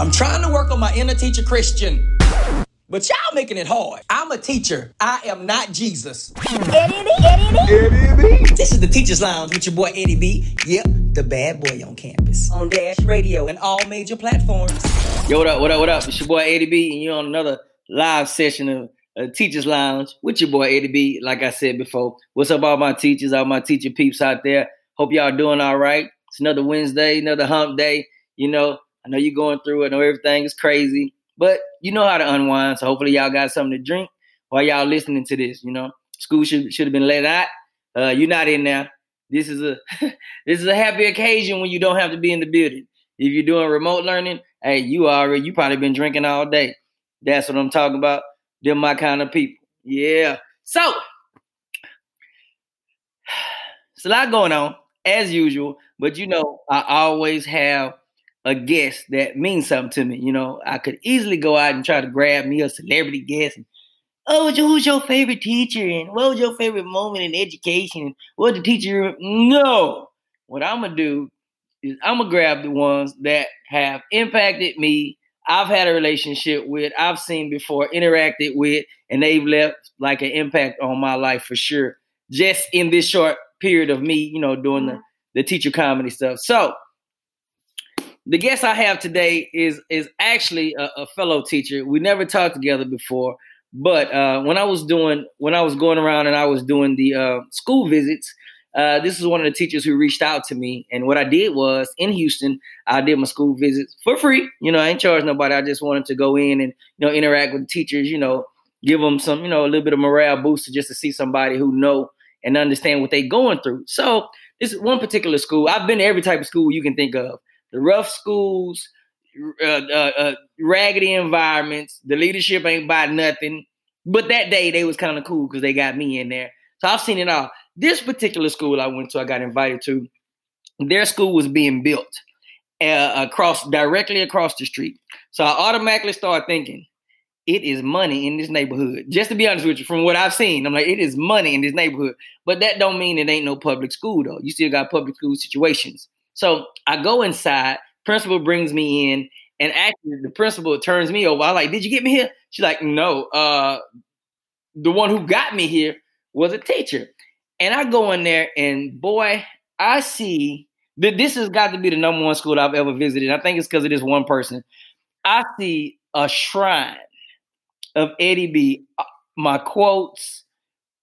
I'm trying to work on my inner teacher Christian. But y'all making it hard. I'm a teacher. I am not Jesus. Eddie B, Eddie B. Eddie B. This is the Teachers Lounge with your boy Eddie B. Yep, the bad boy on campus. On Dash Radio and all major platforms. Yo, what up, what up, what up? It's your boy Eddie B, and you're on another live session of uh, Teachers Lounge with your boy Eddie B. Like I said before, what's up, all my teachers, all my teacher peeps out there? Hope y'all doing all right. It's another Wednesday, another hump day. You know, I know you're going through it. I know everything is crazy. But you know how to unwind. So hopefully y'all got something to drink while y'all listening to this. You know, school should should have been let out. Uh, you're not in there. This is a this is a happy occasion when you don't have to be in the building. If you're doing remote learning, hey, you already you probably been drinking all day. That's what I'm talking about. They're my kind of people. Yeah. So it's a lot going on as usual, but you know I always have a guest that means something to me. You know, I could easily go out and try to grab me a celebrity guest. And, oh, who's your favorite teacher? And what was your favorite moment in education? What the teacher? No. What I'm gonna do is I'm gonna grab the ones that have impacted me. I've had a relationship with, I've seen before, interacted with, and they've left like an impact on my life for sure. Just in this short period of me, you know, doing the mm-hmm. the teacher comedy stuff. So the guest I have today is is actually a, a fellow teacher. We never talked together before, but uh, when I was doing when I was going around and I was doing the uh, school visits, uh, this is one of the teachers who reached out to me. And what I did was in Houston, I did my school visits for free. You know, I ain't charged nobody. I just wanted to go in and you know interact with the teachers. You know, give them some you know a little bit of morale booster just to see somebody who know and understand what they're going through. So this is one particular school, I've been to every type of school you can think of the rough schools, uh, uh, uh, raggedy environments. The leadership ain't by nothing. But that day they was kind of cool because they got me in there. So I've seen it all. This particular school I went to, I got invited to. Their school was being built uh, across directly across the street. So I automatically started thinking, it is money in this neighborhood. Just to be honest with you, from what I've seen, I'm like, it is money in this neighborhood. But that don't mean it ain't no public school though. You still got public school situations. So I go inside, principal brings me in, and actually the principal turns me over. I like, did you get me here? She's like, no. Uh, the one who got me here was a teacher. And I go in there, and boy, I see that this has got to be the number one school I've ever visited. I think it's because of this one person. I see a shrine of Eddie B. Uh, my quotes,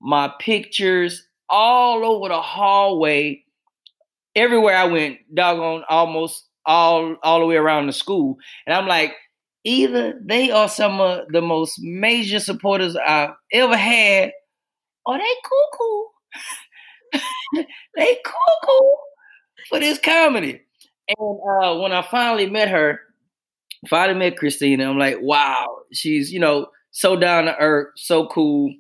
my pictures, all over the hallway everywhere I went, doggone almost all all the way around the school. And I'm like, either they are some of the most major supporters I've ever had, or they cuckoo. they cuckoo for this comedy. And uh, when I finally met her, finally met Christina, I'm like, wow, she's, you know, so down to earth, so cool.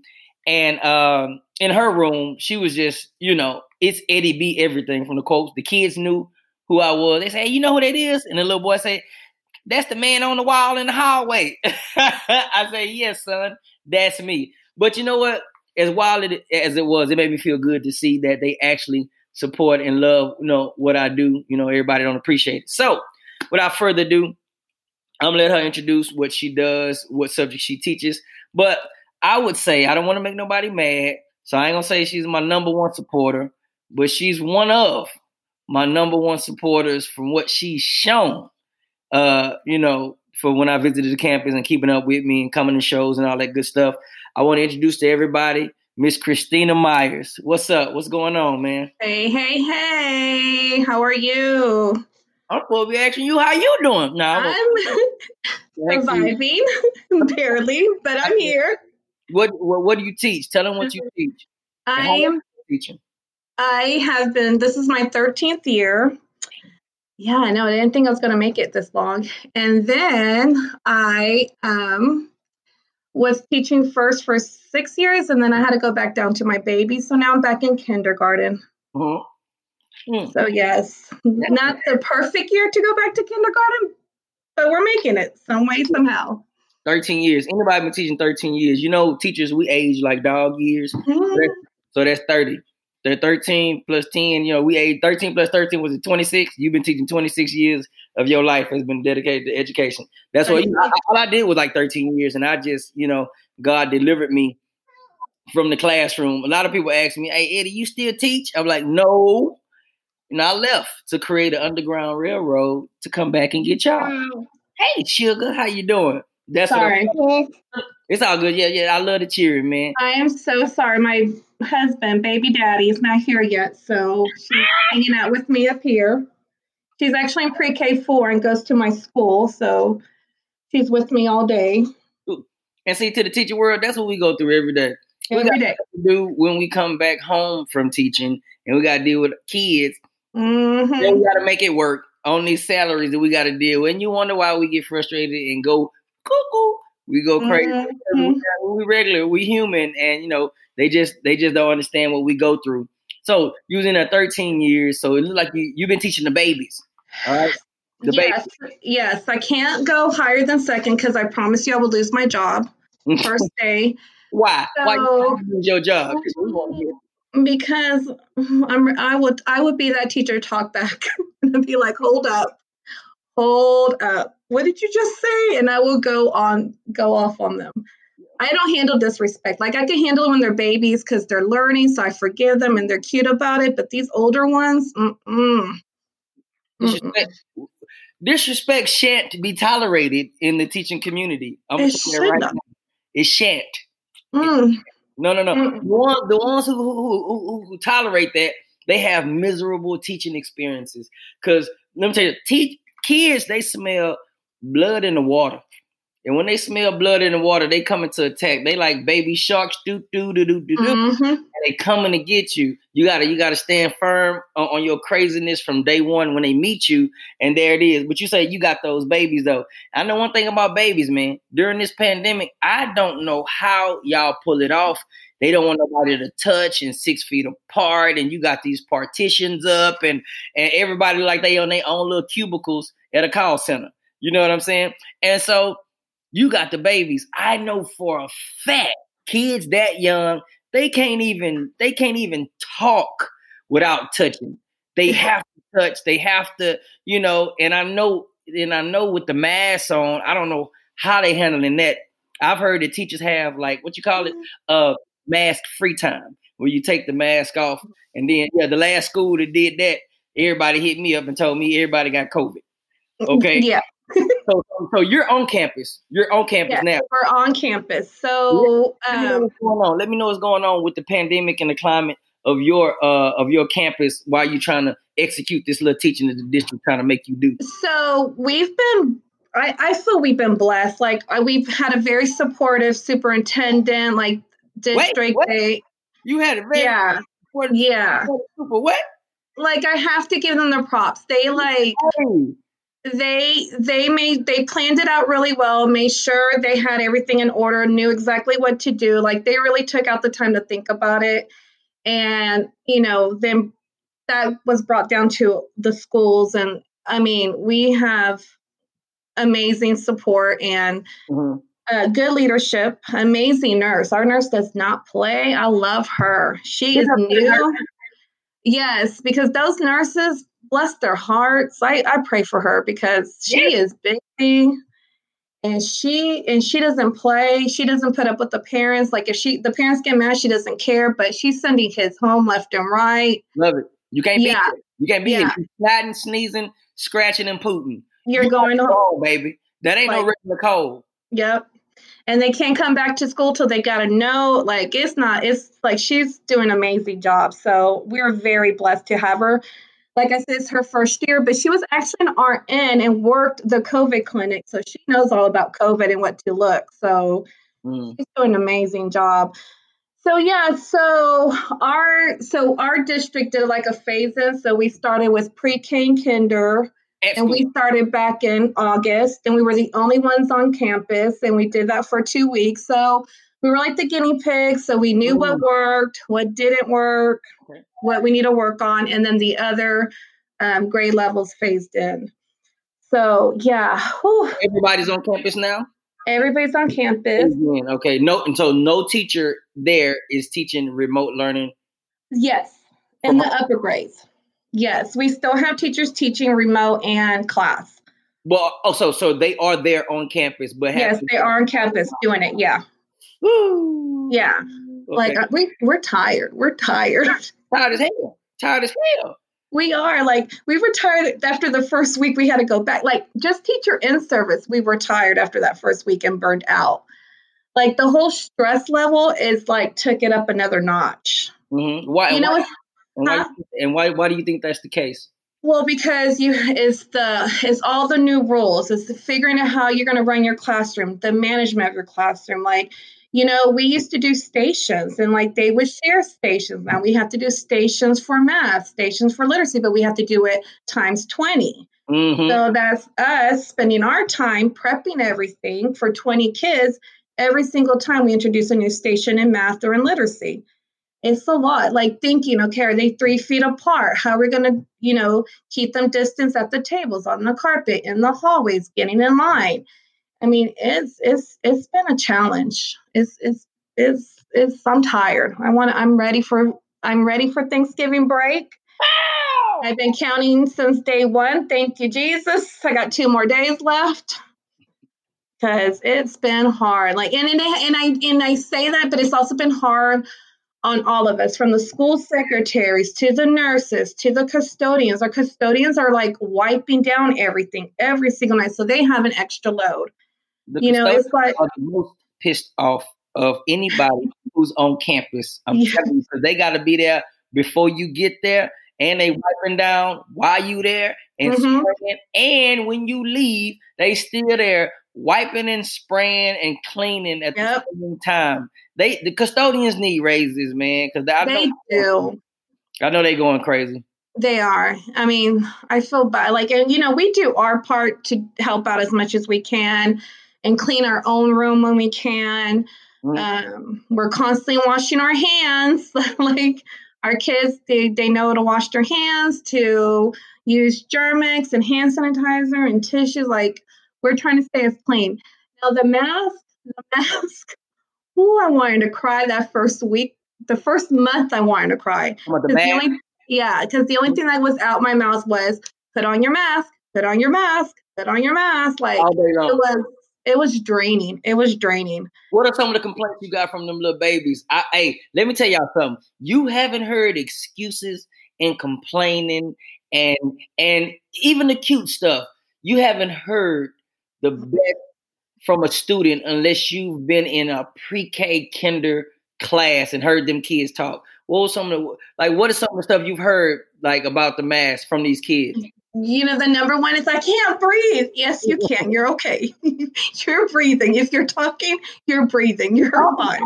And um, in her room, she was just, you know, it's Eddie B everything from the quotes. The kids knew who I was. They say, hey, you know who that is? And the little boy said, that's the man on the wall in the hallway. I say, yes, son, that's me. But you know what? As wild as it was, it made me feel good to see that they actually support and love, you know, what I do. You know, everybody don't appreciate it. So, without further ado, I'm gonna let her introduce what she does, what subject she teaches. But I would say I don't want to make nobody mad, so I ain't gonna say she's my number one supporter but she's one of my number one supporters from what she's shown. Uh, you know, for when I visited the campus and keeping up with me and coming to shows and all that good stuff. I want to introduce to everybody Miss Christina Myers. What's up? What's going on, man? Hey, hey, hey! How are you? I'm supposed to be asking you how you doing. No, I'm surviving barely, but I'm here. What, what What do you teach? Tell them what you teach. I'm teaching. I have been, this is my 13th year. Yeah, I know. I didn't think I was going to make it this long. And then I um, was teaching first for six years, and then I had to go back down to my baby. So now I'm back in kindergarten. Mm-hmm. Mm. So, yes, not the perfect year to go back to kindergarten, but we're making it some way, somehow. 13 years. Anybody been teaching 13 years? You know, teachers, we age like dog years. Mm-hmm. So that's 30. They're 13 plus 10. You know, we age 13 plus 13 was it 26. You've been teaching 26 years of your life has been dedicated to education. That's what you know, all I did was like 13 years, and I just, you know, God delivered me from the classroom. A lot of people ask me, "Hey, Eddie, you still teach?" I'm like, "No." And I left to create an underground railroad to come back and get y'all. Hey, sugar, how you doing? That's sorry. It's all good. Yeah, yeah. I love the cheering, man. I am so sorry. My husband, baby daddy, is not here yet, so she's hanging out with me up here. She's actually in pre-K four and goes to my school, so she's with me all day. And see, to the teacher world, that's what we go through every day. Every day. do when we come back home from teaching, and we got to deal with kids. Mm-hmm. Then we got to make it work on these salaries that we got to deal with. And you wonder why we get frustrated and go cuckoo. We go crazy. Mm-hmm. We regular. We human, and you know they just they just don't understand what we go through. So using a 13 years, so it looks like you you've been teaching the babies. All right. The yes, babies. yes. I can't go higher than second because I promise you I will lose my job first day. Why? So, Why you lose your job? Because I'm I would I would be that teacher talk back and be like, hold up, hold up what did you just say? And I will go on, go off on them. I don't handle disrespect. Like I can handle it when they're babies because they're learning, so I forgive them and they're cute about it. But these older ones, mm-mm. Disrespect, disrespect shan't be tolerated in the teaching community. I'm it right now. It shan't. Mm. No, no, no. Mm. The, one, the ones who, who, who, who, tolerate that, they have miserable teaching experiences. Because let me tell you, teach kids they smell blood in the water. And when they smell blood in the water, they coming to attack. They like baby sharks, do do do do do mm-hmm. and they coming to get you. You gotta you gotta stand firm on, on, your craziness from day one when they meet you, and there it is. But you say you got those babies though. I know one thing about babies, man. During this pandemic, I don't know how y'all pull it off. They don't want nobody to touch and six feet apart, and you got these partitions up, and and everybody like they on their own little cubicles at a call center. You know what I'm saying? And so you got the babies. I know for a fact, kids that young, they can't even they can't even talk without touching. They have to touch. They have to, you know. And I know, and I know with the mask on, I don't know how they handling that. I've heard that teachers have like what you call it, mm-hmm. uh, mask free time, where you take the mask off, and then yeah, the last school that did that, everybody hit me up and told me everybody got COVID. Okay. Yeah so, so you're on campus. You're on campus now. We're on campus. So let, me um, what's going on. Let me know what's going on with the pandemic and the climate of your uh of your campus while you're trying to execute this little teaching that the district trying to make you do. So we've been I, I feel we've been blessed. Like we've had a very supportive superintendent, like district. Wait, they, you had a very yeah, yeah. Super what? Like I have to give them their props. They like they they made they planned it out really well made sure they had everything in order knew exactly what to do like they really took out the time to think about it and you know then that was brought down to the schools and i mean we have amazing support and mm-hmm. Uh, good leadership amazing nurse our nurse does not play i love her she is new yes because those nurses bless their hearts. I, I pray for her because she is busy and she and she doesn't play. She doesn't put up with the parents. Like if she the parents get mad, she doesn't care, but she's sending kids home left and right. Love it. You can't yeah. be you can't be yeah. here sneezing, scratching, and pooting. You're you going home, baby. That ain't like, no regular cold. Yep. And they can't come back to school till they got a note. Like it's not. It's like she's doing an amazing job. So we're very blessed to have her like I said, it's her first year, but she was actually an RN and worked the COVID clinic. So she knows all about COVID and what to look. So mm. she's doing an amazing job. So yeah, so our so our district did like a phase in. So we started with pre-K and kinder. And we started back in August, and we were the only ones on campus, and we did that for two weeks. So we were like the guinea pigs, so we knew Ooh. what worked, what didn't work, what we need to work on, and then the other um, grade levels phased in. So yeah, Whew. everybody's on campus now. Everybody's on campus. Okay, no, and so no teacher there is teaching remote learning. Yes, in the upper grades. Yes, we still have teachers teaching remote and class. Well, oh, so so they are there on campus, but yes, they are on campus doing it. Yeah. Woo. Yeah. Okay. Like uh, we we're tired. We're tired. Tired as hell. Tired as hell. We are like we were tired after the first week. We had to go back. Like just teacher in service. We were tired after that first week and burned out. Like the whole stress level is like took it up another notch. Mm-hmm. Why? You know, why, and, huh? why, and why? Why do you think that's the case? Well, because you is the is all the new rules. It's the figuring out how you're going to run your classroom, the management of your classroom. Like you know, we used to do stations and like they would share stations. Now we have to do stations for math, stations for literacy, but we have to do it times 20. Mm-hmm. So that's us spending our time prepping everything for 20 kids every single time we introduce a new station in math or in literacy. It's a lot. Like thinking, okay, are they three feet apart? How are we going to, you know, keep them distance at the tables, on the carpet, in the hallways, getting in line? I mean, it's it's it's been a challenge. It's it's it's it's I'm tired. I want to I'm ready for I'm ready for Thanksgiving break. I've been counting since day one. Thank you, Jesus. I got two more days left because it's been hard. Like, and and, and I and I say that, but it's also been hard on all of us, from the school secretaries to the nurses to the custodians. Our custodians are like wiping down everything every single night, so they have an extra load. The you know, it's like are the most pissed off of anybody who's on campus. I'm yeah. telling you, because they got to be there before you get there, and they wiping down while you there and mm-hmm. spraying. And when you leave, they still there wiping and spraying and cleaning at yep. the same time. They the custodians need raises, man, because they know, do. I know they're going crazy. They are. I mean, I feel bad. Like, and you know, we do our part to help out as much as we can and clean our own room when we can. Mm. Um, we're constantly washing our hands. like our kids, they, they know to wash their hands, to use Germ-X and hand sanitizer and tissues. Like we're trying to stay as clean. Now the mask, the mask. Oh, I wanted to cry that first week. The first month, I wanted to cry. The only, yeah, because the only thing that was out my mouth was put on your mask, put on your mask, put on your mask. Like it was it was draining. It was draining. What are some of the complaints you got from them little babies? I, hey, let me tell y'all something. You haven't heard excuses and complaining and and even the cute stuff. You haven't heard the best from a student unless you've been in a pre-K kinder class and heard them kids talk. What was some of the like? What is some of the stuff you've heard like about the mask from these kids? you know, the number one is I can't breathe. Yes, you can. You're okay. you're breathing. If you're talking, you're breathing. You're oh. fine.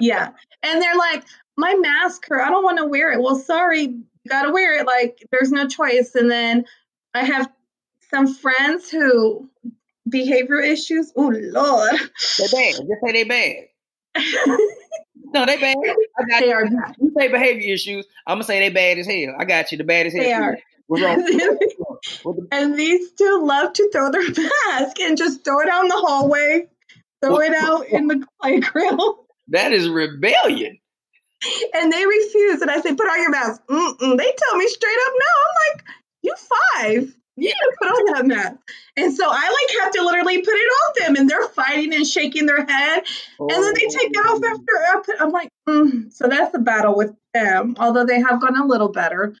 Yeah. And they're like, my mask hurt. I don't want to wear it. Well, sorry, you got to wear it. Like, there's no choice. And then I have some friends who behavior issues. Oh, Lord. They bad. Just say they bad. no, they bad. I got they you. are bad. You say behavior issues. I'm gonna say they bad as hell. I got you. The bad as hell. They are. and these two love to throw their mask and just throw it down the hallway, throw it out in the playground. That is rebellion. And they refuse. And I say, put on your mask. Mm-mm. They tell me straight up no. I'm like, you five. You need to put on that mask. And so I like have to literally put it on them and they're fighting and shaking their head. Oh. And then they take it off after I put, I'm like, mm. so that's the battle with them, although they have gone a little better.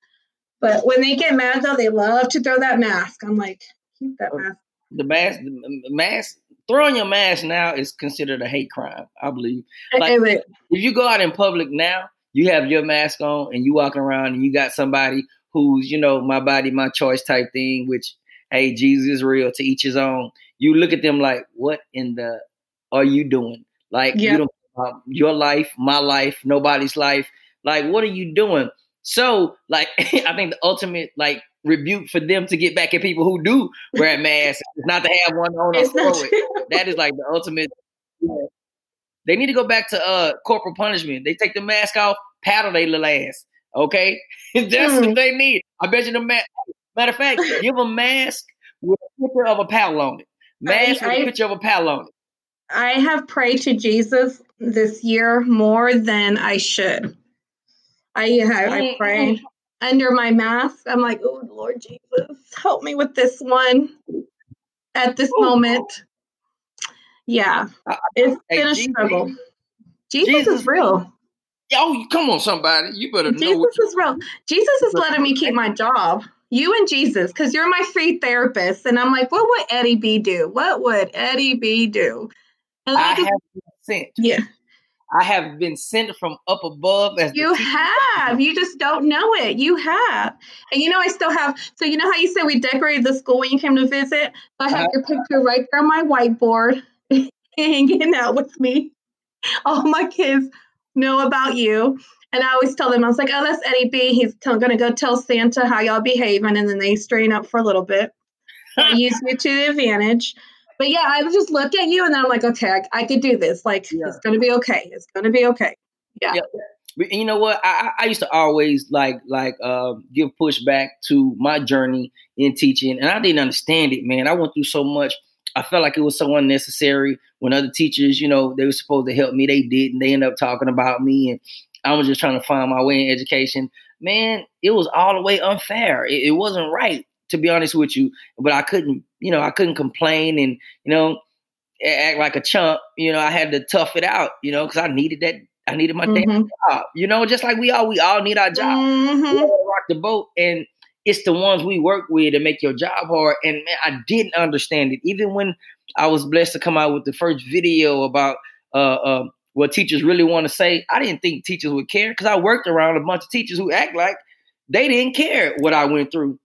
But when they get mad though, they love to throw that mask. I'm like, keep that mask. The mask, the mask, throwing your mask now is considered a hate crime. I believe. Like, if you go out in public now, you have your mask on and you walking around and you got somebody who's, you know, my body, my choice type thing, which, hey, Jesus is real to each his own. You look at them like, what in the are you doing? Like, yeah. you don't, uh, your life, my life, nobody's life. Like, what are you doing? So, like, I think the ultimate like rebuke for them to get back at people who do wear masks is not to have one on or throw it. That is like the ultimate. You know, they need to go back to uh corporal punishment. They take the mask off, paddle their little ass. Okay, that's what mm-hmm. they need. I bet you the mask. Matter of fact, give a mask with a picture of a paddle on it. Mask I, with a picture of a paddle on it. I have prayed to Jesus this year more than I should. I have, I pray oh. under my mask. I'm like, oh Lord Jesus, help me with this one. at this Ooh. moment. Yeah, it's hey, been a Jesus, struggle. Jesus, Jesus, is real. Yo, come on, somebody. You better Jesus know. Jesus is real. Jesus is letting me keep my job. You and Jesus, because you're my free therapist. And I'm like, what would Eddie B do? What would Eddie B do? And I, I just, have been sent. Yeah. I have been sent from up above. As you have. You just don't know it. You have. And you know, I still have. So you know how you said we decorated the school when you came to visit? I have uh-huh. your picture right there on my whiteboard, hanging out with me. All my kids know about you. And I always tell them, I was like, oh, that's Eddie B. He's t- going to go tell Santa how y'all behaving. And then they strain up for a little bit. I use you to the advantage. But yeah, I just look at you and then I'm like, okay, I, I could do this. Like, yeah. it's going to be okay. It's going to be okay. Yeah. yeah. You know what? I, I used to always like like uh, give pushback to my journey in teaching, and I didn't understand it, man. I went through so much. I felt like it was so unnecessary when other teachers, you know, they were supposed to help me, they didn't. They ended up talking about me, and I was just trying to find my way in education. Man, it was all the way unfair. It, it wasn't right, to be honest with you. But I couldn't, you know, I couldn't complain and, you know, act like a chump. You know, I had to tough it out, you know, because I needed that. I needed my mm-hmm. damn job. You know, just like we all we all need our job. Mm-hmm. rock the boat. And it's the ones we work with that make your job hard. And man, I didn't understand it. Even when I was blessed to come out with the first video about uh, uh, what teachers really want to say. I didn't think teachers would care because I worked around a bunch of teachers who act like they didn't care what I went through.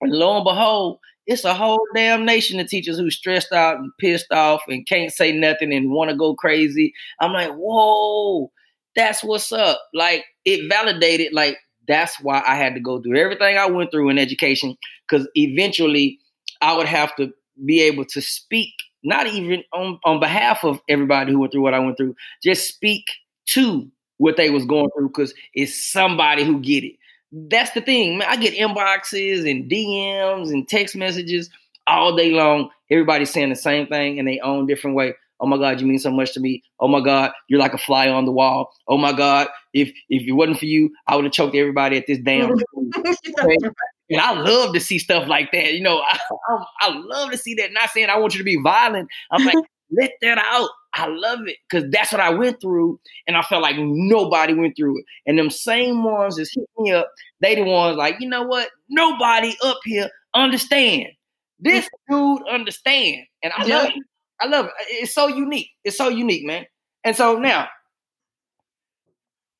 And lo and behold, it's a whole damn nation of teachers who stressed out and pissed off and can't say nothing and want to go crazy. I'm like, whoa, that's what's up. Like it validated, like that's why I had to go through everything I went through in education because eventually I would have to be able to speak not even on, on behalf of everybody who went through what I went through, just speak to what they was going through because it's somebody who get it. That's the thing, man. I get inboxes and DMs and text messages all day long. Everybody's saying the same thing in their own different way. Oh my God, you mean so much to me. Oh my God, you're like a fly on the wall. Oh my God, if if it wasn't for you, I would have choked everybody at this damn. And I love to see stuff like that. You know, I, I, I love to see that. Not saying I want you to be violent. I'm like, let that out. I love it because that's what I went through, and I felt like nobody went through it. And them same ones that hit me up, they the ones like, you know what? Nobody up here understand. This dude understand, and I love it. I love it. It's so unique. It's so unique, man. And so now,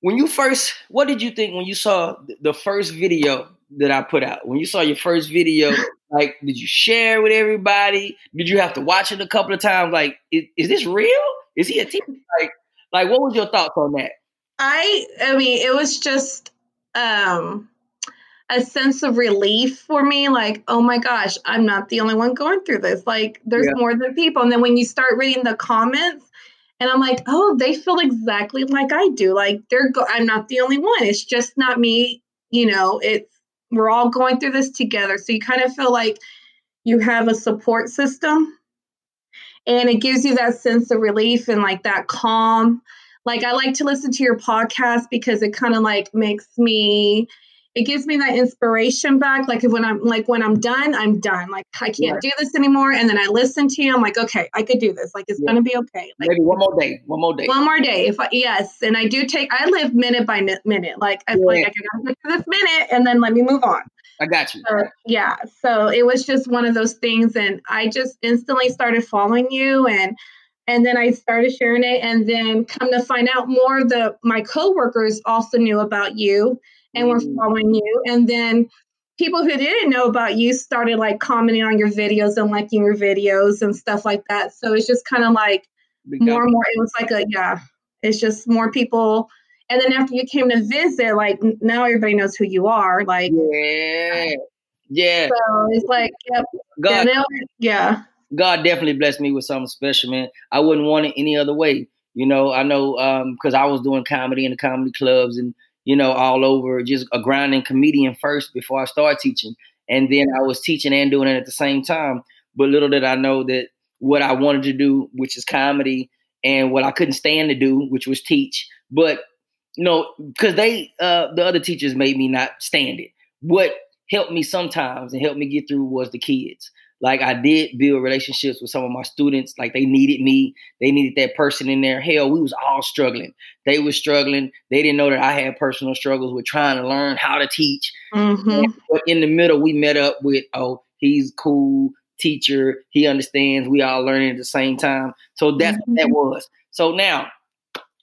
when you first, what did you think when you saw the first video that I put out. When you saw your first video, like, did you share with everybody? Did you have to watch it a couple of times? Like, is, is this real? Is he a teacher? Like, like, what was your thoughts on that? I, I mean, it was just um, a sense of relief for me. Like, oh my gosh, I'm not the only one going through this. Like, there's yeah. more than people. And then when you start reading the comments, and I'm like, oh, they feel exactly like I do. Like, they're, go- I'm not the only one. It's just not me. You know, it's we're all going through this together. So you kind of feel like you have a support system and it gives you that sense of relief and like that calm. Like I like to listen to your podcast because it kind of like makes me it gives me that inspiration back. Like when I'm like when I'm done, I'm done. Like I can't yeah. do this anymore. And then I listen to you. I'm like, okay, I could do this. Like it's yeah. gonna be okay. Like, Maybe one more day. One more day. One more day. If I yes, and I do take. I live minute by minute. Like I yeah. like I gotta get to this minute, and then let me move on. I got you. So, yeah. So it was just one of those things, and I just instantly started following you, and and then I started sharing it, and then come to find out more, the my coworkers also knew about you and were mm. following you. And then people who didn't know about you started like commenting on your videos and liking your videos and stuff like that. So it's just kind of like more and more. It was like a, yeah, it's just more people. And then after you came to visit, like now everybody knows who you are. Like, yeah. Yeah. So it's like, yep. God, yeah. God definitely blessed me with something special, man. I wouldn't want it any other way. You know, I know because um, I was doing comedy in the comedy clubs and you know, all over, just a grinding comedian first before I started teaching. And then I was teaching and doing it at the same time. But little did I know that what I wanted to do, which is comedy, and what I couldn't stand to do, which was teach. But you know, because they uh the other teachers made me not stand it. What helped me sometimes and helped me get through was the kids. Like I did build relationships with some of my students. Like they needed me. They needed that person in there. Hell, we was all struggling. They were struggling. They didn't know that I had personal struggles with trying to learn how to teach. Mm-hmm. But in the middle, we met up with, oh, he's cool teacher. He understands. We all learning at the same time. So that's mm-hmm. what that was. So now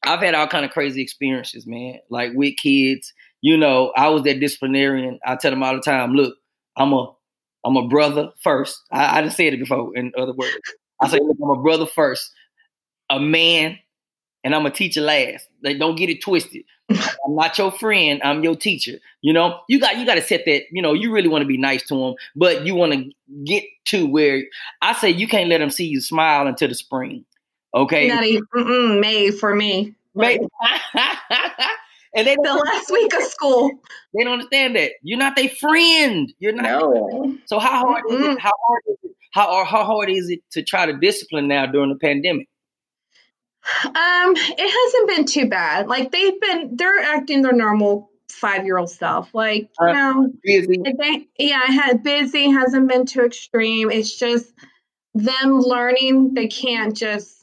I've had all kind of crazy experiences, man. Like with kids, you know, I was that disciplinarian. I tell them all the time, look, I'm a I'm a brother first. I, I didn't say it before, in other words. I say, I'm a brother first, a man, and I'm a teacher last. Like, don't get it twisted. I'm not your friend. I'm your teacher. You know, you got you got to set that. You know, you really want to be nice to them, but you want to get to where I say you can't let them see you smile until the spring. Okay, not even May for me. May. and they the last week of school. They don't understand that you're not their friend. You're not. No. So how hard mm-hmm. is it? How hard is it? How how hard is it to try to discipline now during the pandemic? Um, it hasn't been too bad. Like they've been, they're acting their normal five year old self. Like you uh, know, busy. They, yeah, I had busy. Hasn't been too extreme. It's just them learning. They can't just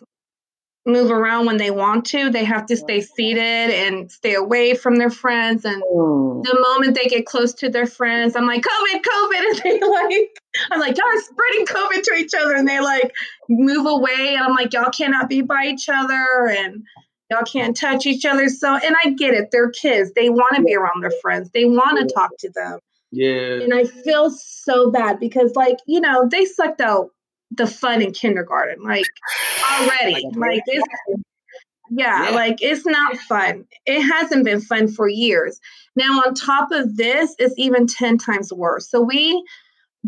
move around when they want to. They have to stay seated and stay away from their friends. And mm. the moment they get close to their friends, I'm like, COVID, COVID. And they like, I'm like, y'all are spreading COVID to each other. And they like move away. And I'm like, y'all cannot be by each other. And y'all can't touch each other. So, and I get it. They're kids. They want to be around their friends, they want to talk to them. Yeah. And I feel so bad because, like, you know, they sucked out the fun in kindergarten, like already. like it's yeah, yeah, like it's not fun. It hasn't been fun for years. Now, on top of this, it's even 10 times worse. So we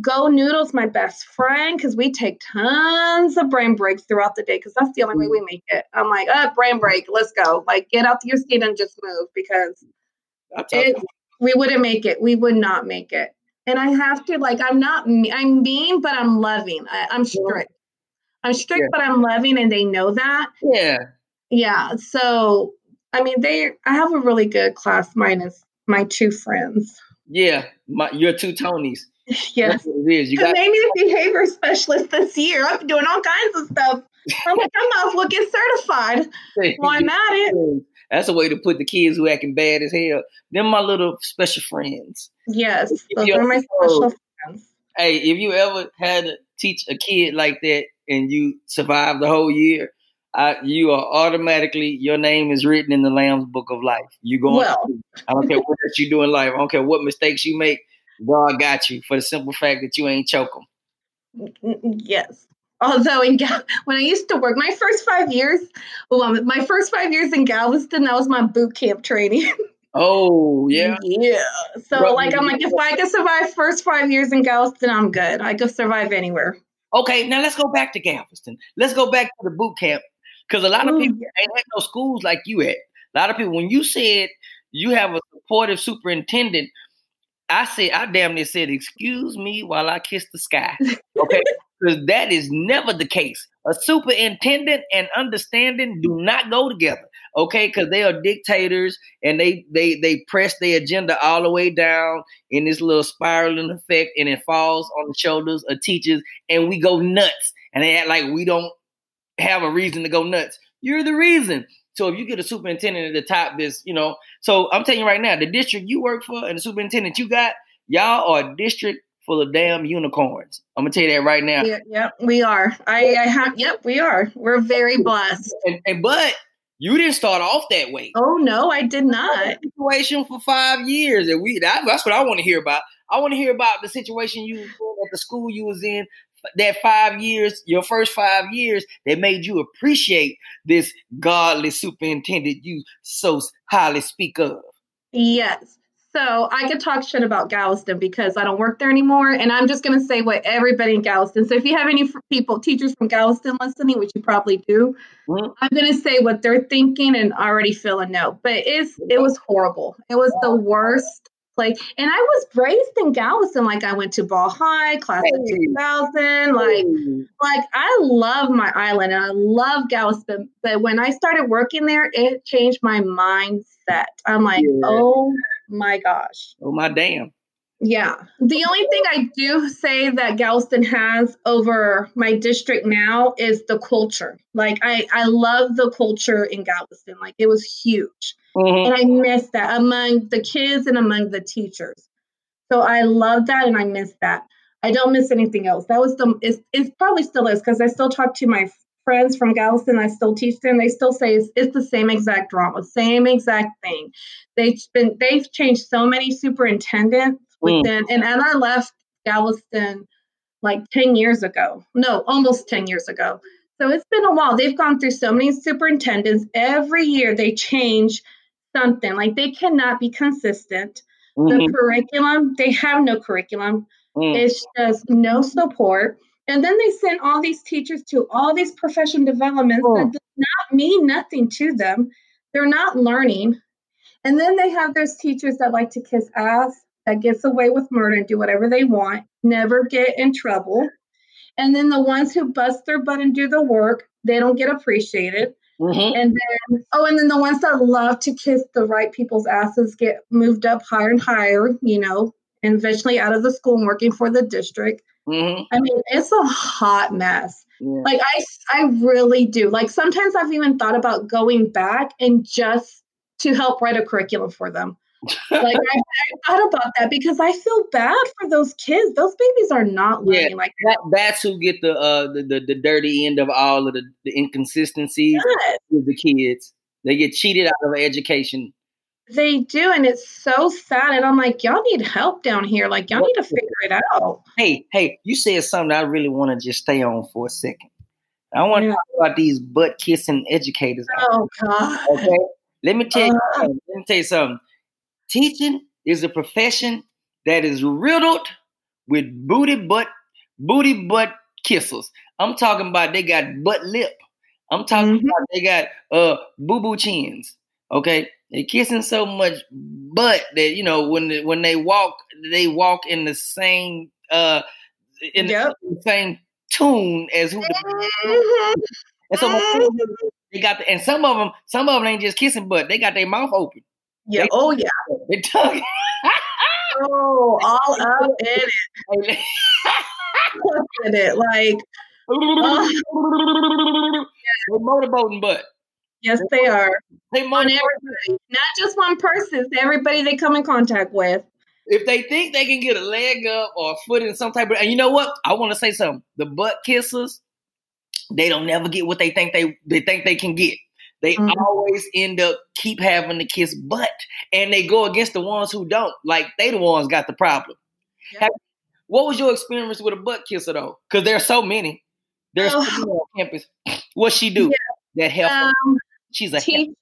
go noodles, my best friend, because we take tons of brain breaks throughout the day because that's the only way we mm-hmm. make it. I'm like, oh, brain break, let's go. Like, get out your seat and just move because it, we wouldn't make it. We would not make it and I have to like I'm not I'm mean, but I'm loving. I, am strict. I'm strict, yeah. but I'm loving, and they know that. Yeah. Yeah. So I mean, they I have a really good class minus my two friends. Yeah, my your two Tonys. yes, it is. You got made me a behavior specialist this year. I'm doing all kinds of stuff. I'm like, I might as well get certified. Why I'm at it. That's a way to put the kids who acting bad as hell. Them my little special friends. Yes, those are my special friends. Hey, if you ever had to teach a kid like that and you survive the whole year, I, you are automatically your name is written in the Lamb's Book of Life. You going? Well. I don't care what you do in life. I don't care what mistakes you make. God got you for the simple fact that you ain't choke them. Yes. Although in Gal- when I used to work, my first five years, well, my first five years in Galveston, that was my boot camp training. Oh yeah, yeah. So Bro, like I'm like, if I could survive first five years in Galveston, I'm good. I could survive anywhere. Okay, now let's go back to Galveston. Let's go back to the boot camp because a lot of Ooh, people yeah. ain't had no schools like you at. A lot of people, when you said you have a supportive superintendent, I said I damn near said, "Excuse me while I kiss the sky." Okay, because that is never the case. A superintendent and understanding do not go together, okay? Because they are dictators and they they they press their agenda all the way down in this little spiraling effect, and it falls on the shoulders of teachers, and we go nuts, and they act like we don't have a reason to go nuts. You're the reason. So if you get a superintendent at the top, this you know. So I'm telling you right now, the district you work for and the superintendent you got, y'all are district full of damn unicorns. I'm gonna tell you that right now. Yeah, yep, we are. I, I have. Yep, we are. We're very blessed. And, and but you didn't start off that way. Oh no, I did not. Situation for five years, and we. That, that's what I want to hear about. I want to hear about the situation you at the school you was in. That five years, your first five years, that made you appreciate this godly superintendent you so highly speak of. Yes. So I could talk shit about Galveston because I don't work there anymore. And I'm just going to say what everybody in Galveston. So if you have any people, teachers from Galveston listening, which you probably do, mm-hmm. I'm going to say what they're thinking and already feel a no. But it's it was horrible. It was the worst place. And I was raised in Galveston. Like I went to Ball High, class of 2000. Like, like I love my island and I love Galveston. But when I started working there, it changed my mindset. I'm like, yeah. oh my gosh. Oh my damn. Yeah. The only thing I do say that Galveston has over my district now is the culture. Like I, I love the culture in Galveston. Like it was huge. Mm-hmm. And I miss that among the kids and among the teachers. So I love that and I miss that. I don't miss anything else. That was the it's, it probably still is because I still talk to my friends from Galveston. I still teach them. They still say it's, it's the same exact drama, same exact thing. They've been they've changed so many superintendents Mm. within, and, and I left Galveston like 10 years ago. No, almost 10 years ago. So it's been a while. They've gone through so many superintendents. Every year they change something. Like they cannot be consistent. Mm-hmm. The curriculum, they have no curriculum. Mm. It's just no support. And then they send all these teachers to all these professional developments oh. that does not mean nothing to them. They're not learning. And then they have those teachers that like to kiss ass that gets away with murder and do whatever they want, never get in trouble. And then the ones who bust their butt and do the work, they don't get appreciated. Mm-hmm. And then, oh, and then the ones that love to kiss the right people's asses get moved up higher and higher, you know, and eventually out of the school and working for the district. Mm-hmm. I mean, it's a hot mess. Yeah. Like I, I really do. Like sometimes I've even thought about going back and just to help write a curriculum for them like I, I, thought about that because I feel bad for those kids. Those babies are not learning yeah, like that. That's who get the uh the, the, the dirty end of all of the, the inconsistencies yes. with the kids. They get cheated out of education. They do, and it's so sad. And I'm like, y'all need help down here. Like, y'all need to figure it out. Hey, hey, you said something I really want to just stay on for a second. I want to yeah. talk about these butt kissing educators. Oh God. Okay. Let me tell you. Uh, let me tell you something Teaching is a profession that is riddled with booty butt, booty butt kissers. I'm talking about they got butt lip. I'm talking mm-hmm. about they got uh boo boo chins. Okay, they kissing so much butt that you know when they, when they walk, they walk in the same uh in, yep. the, same tune as who. The, mm-hmm. and so mm-hmm. they got the, and some of them, some of them ain't just kissing butt. They got their mouth open. Yeah. They, oh yeah. They took. oh, all up in it. At it, like. Uh, They're motorboating, but. Yes, they are. They on everybody, not just one person. It's everybody they come in contact with. If they think they can get a leg up or a foot in some type of, and you know what? I want to say something. The butt kissers, they don't never get what they think they they think they can get. They mm-hmm. always end up keep having to kiss butt, and they go against the ones who don't. Like they the ones got the problem. Have, what was your experience with a butt kisser though? Because there's so many. There's oh. so many on campus. What she do yeah. that help? Um, She's a teacher.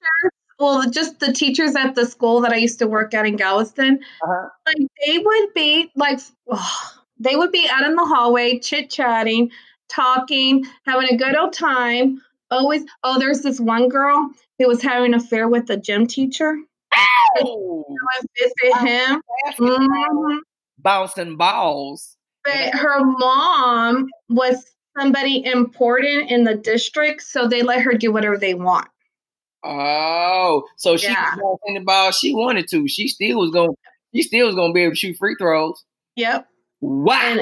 Well, just the teachers at the school that I used to work at in Galveston, uh-huh. like they would be like, oh, they would be out in the hallway chit chatting, talking, having a good old time. Always oh there's this one girl who was having an affair with the gym teacher. Oh, visit him. mm-hmm. bouncing balls. But her mom was somebody important in the district so they let her do whatever they want oh so she yeah. was the ball she wanted to she still was going she still was going to be able to shoot free throws yep wow and,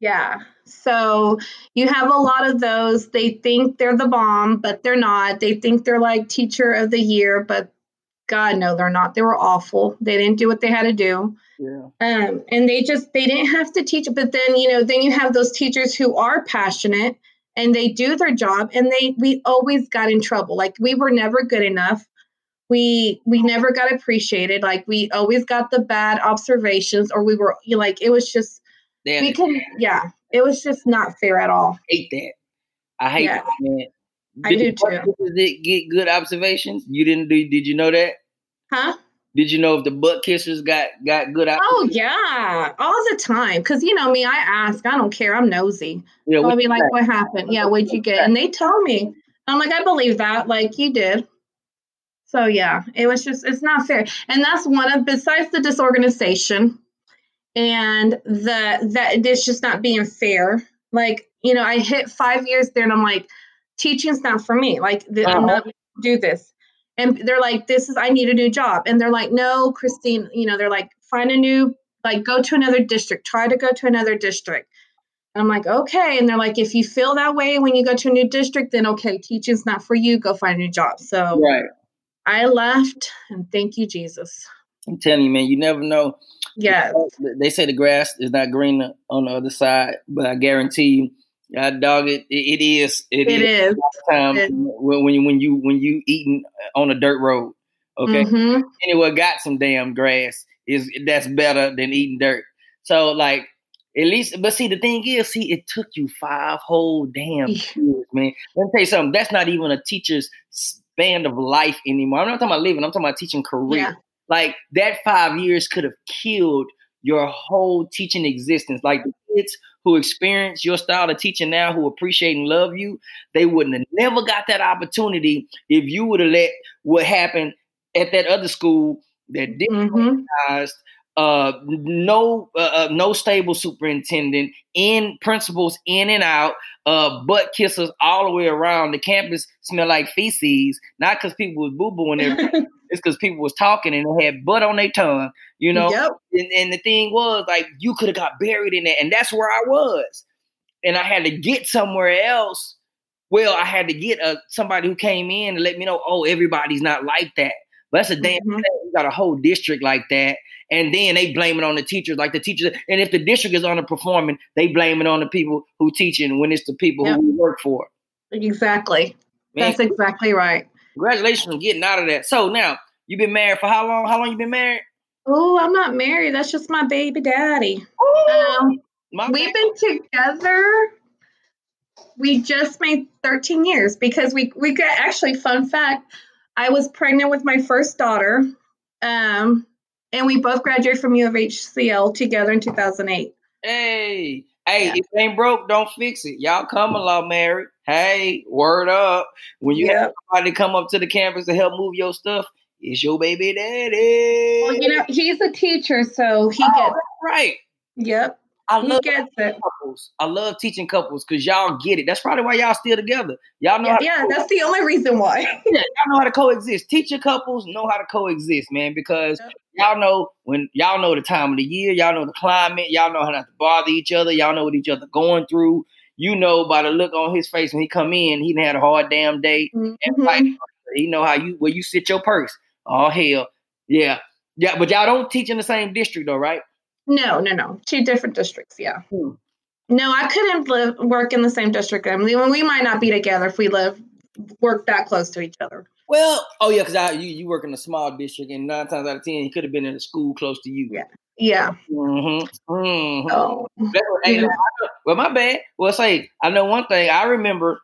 yeah so you have a lot of those. They think they're the bomb, but they're not. They think they're like teacher of the year, but God, no, they're not. They were awful. They didn't do what they had to do. Yeah. Um, and they just they didn't have to teach. But then you know, then you have those teachers who are passionate and they do their job, and they we always got in trouble. Like we were never good enough. We we never got appreciated. Like we always got the bad observations, or we were like it was just Damn we can yeah it was just not fair at all. I hate that. I hate yeah. that, I do too. Did it get good observations? You didn't do? Did you know that? Huh? Did you know if the butt kissers got got good? Out Oh yeah, all the time. Because you know me, I ask. I don't care. I'm nosy. Yeah, I'll be like, "What happened? Yeah, what'd you get?" And they tell me. I'm like, I believe that. Like you did. So yeah, it was just it's not fair. And that's one of besides the disorganization and the that it's just not being fair. Like, you know, I hit five years there and I'm like, teaching's not for me. Like, uh-huh. I'm not do this. And they're like, this is, I need a new job. And they're like, no, Christine, you know, they're like, find a new like go to another district, try to go to another district. And I'm like, okay. And they're like, if you feel that way when you go to a new district, then okay, teaching's not for you. Go find a new job. So right. I left and thank you, Jesus. I'm telling you, man, you never know. Yeah. They say the grass is not greener on the other side, but I guarantee you, I dog it. It, is. It, it is. Time it, when, when you when you when you eating on a dirt road. Okay. Mm-hmm. Anyway, got some damn grass is that's better than eating dirt. So like at least, but see, the thing is, see, it took you five whole damn years, man. Let me tell you something. That's not even a teacher's span of life anymore. I'm not talking about living. I'm talking about teaching career. Yeah. Like that five years could have killed your whole teaching existence. Like the kids who experience your style of teaching now, who appreciate and love you, they wouldn't have never got that opportunity if you would have let what happened at that other school that didn't mm-hmm. uh, no uh, uh, no stable superintendent, in principals in and out, uh, butt kissers all the way around. The campus smell like feces, not because people was boo booing everything. it's because people was talking and they had butt on their tongue, you know. Yep. And, and the thing was, like, you could have got buried in it, and that's where I was. And I had to get somewhere else. Well, I had to get a, uh, somebody who came in and let me know, oh, everybody's not like that. But that's a damn mm-hmm. You got a whole district like that. And then they blame it on the teachers, like the teachers. And if the district is underperforming, they blame it on the people who teaching when it's the people yep. who we work for. Exactly. Man, that's exactly right. Congratulations on getting out of that. So now you've been married for how long? How long you been married? Oh, I'm not married. That's just my baby daddy. um, we've been together. We just made 13 years because we we got actually fun fact. I was pregnant with my first daughter, um, and we both graduated from U of HCL together in 2008. Hey, hey, yeah. if it ain't broke, don't fix it. Y'all come along, Mary. Hey, word up. When you yep. have somebody come up to the campus to help move your stuff, it's your baby daddy. Well, you know, he's a teacher, so he oh, gets right. Yep. I love couples. I love teaching couples because y'all get it. That's probably why y'all still together. Y'all know. Yeah, yeah that's the only reason why. yeah, y'all know how to coexist. Teacher couples know how to coexist, man, because y'all know when y'all know the time of the year, y'all know the climate, y'all know how not to bother each other, y'all know what each other going through. You know by the look on his face when he come in, he had a hard damn day. Mm-hmm. And he know how you where you sit your purse. Oh hell, yeah, yeah. But y'all don't teach in the same district though, right? No, no, no. Two different districts. Yeah. Hmm. No, I couldn't live work in the same district. I mean, we might not be together if we live work that close to each other. Well, oh yeah, because I you you work in a small district, and nine times out of ten, he could have been in a school close to you. Yeah. Yeah. Mm-hmm. Mm-hmm. Oh. yeah. well, my bad. Well, say I know one thing. I remember